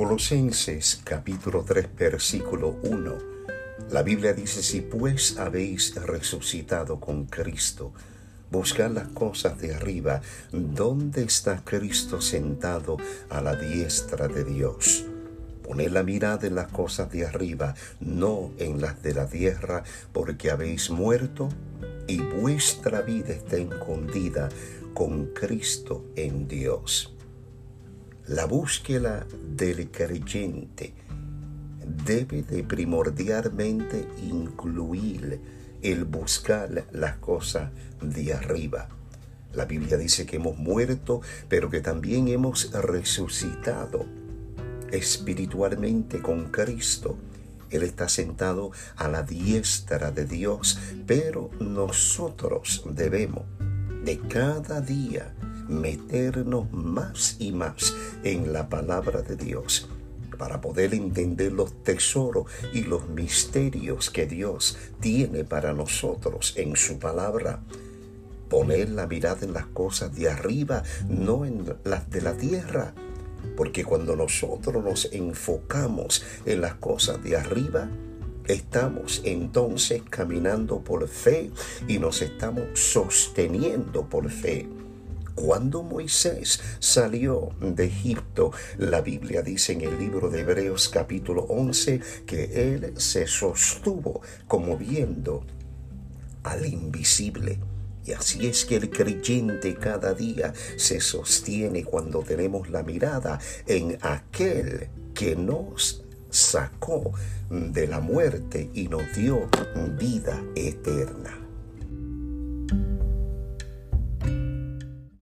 Colosenses capítulo 3 versículo 1. La Biblia dice, si pues habéis resucitado con Cristo, buscad las cosas de arriba, donde está Cristo sentado a la diestra de Dios. Poned la mirada en las cosas de arriba, no en las de la tierra, porque habéis muerto y vuestra vida está escondida con Cristo en Dios. La búsqueda del creyente debe de primordialmente incluir el buscar las cosas de arriba. La Biblia dice que hemos muerto, pero que también hemos resucitado espiritualmente con Cristo. Él está sentado a la diestra de Dios, pero nosotros debemos de cada día meternos más y más en la palabra de Dios para poder entender los tesoros y los misterios que Dios tiene para nosotros en su palabra. Poner la mirada en las cosas de arriba, no en las de la tierra. Porque cuando nosotros nos enfocamos en las cosas de arriba, estamos entonces caminando por fe y nos estamos sosteniendo por fe. Cuando Moisés salió de Egipto, la Biblia dice en el libro de Hebreos capítulo 11 que él se sostuvo como viendo al invisible. Y así es que el creyente cada día se sostiene cuando tenemos la mirada en aquel que nos sacó de la muerte y nos dio vida eterna.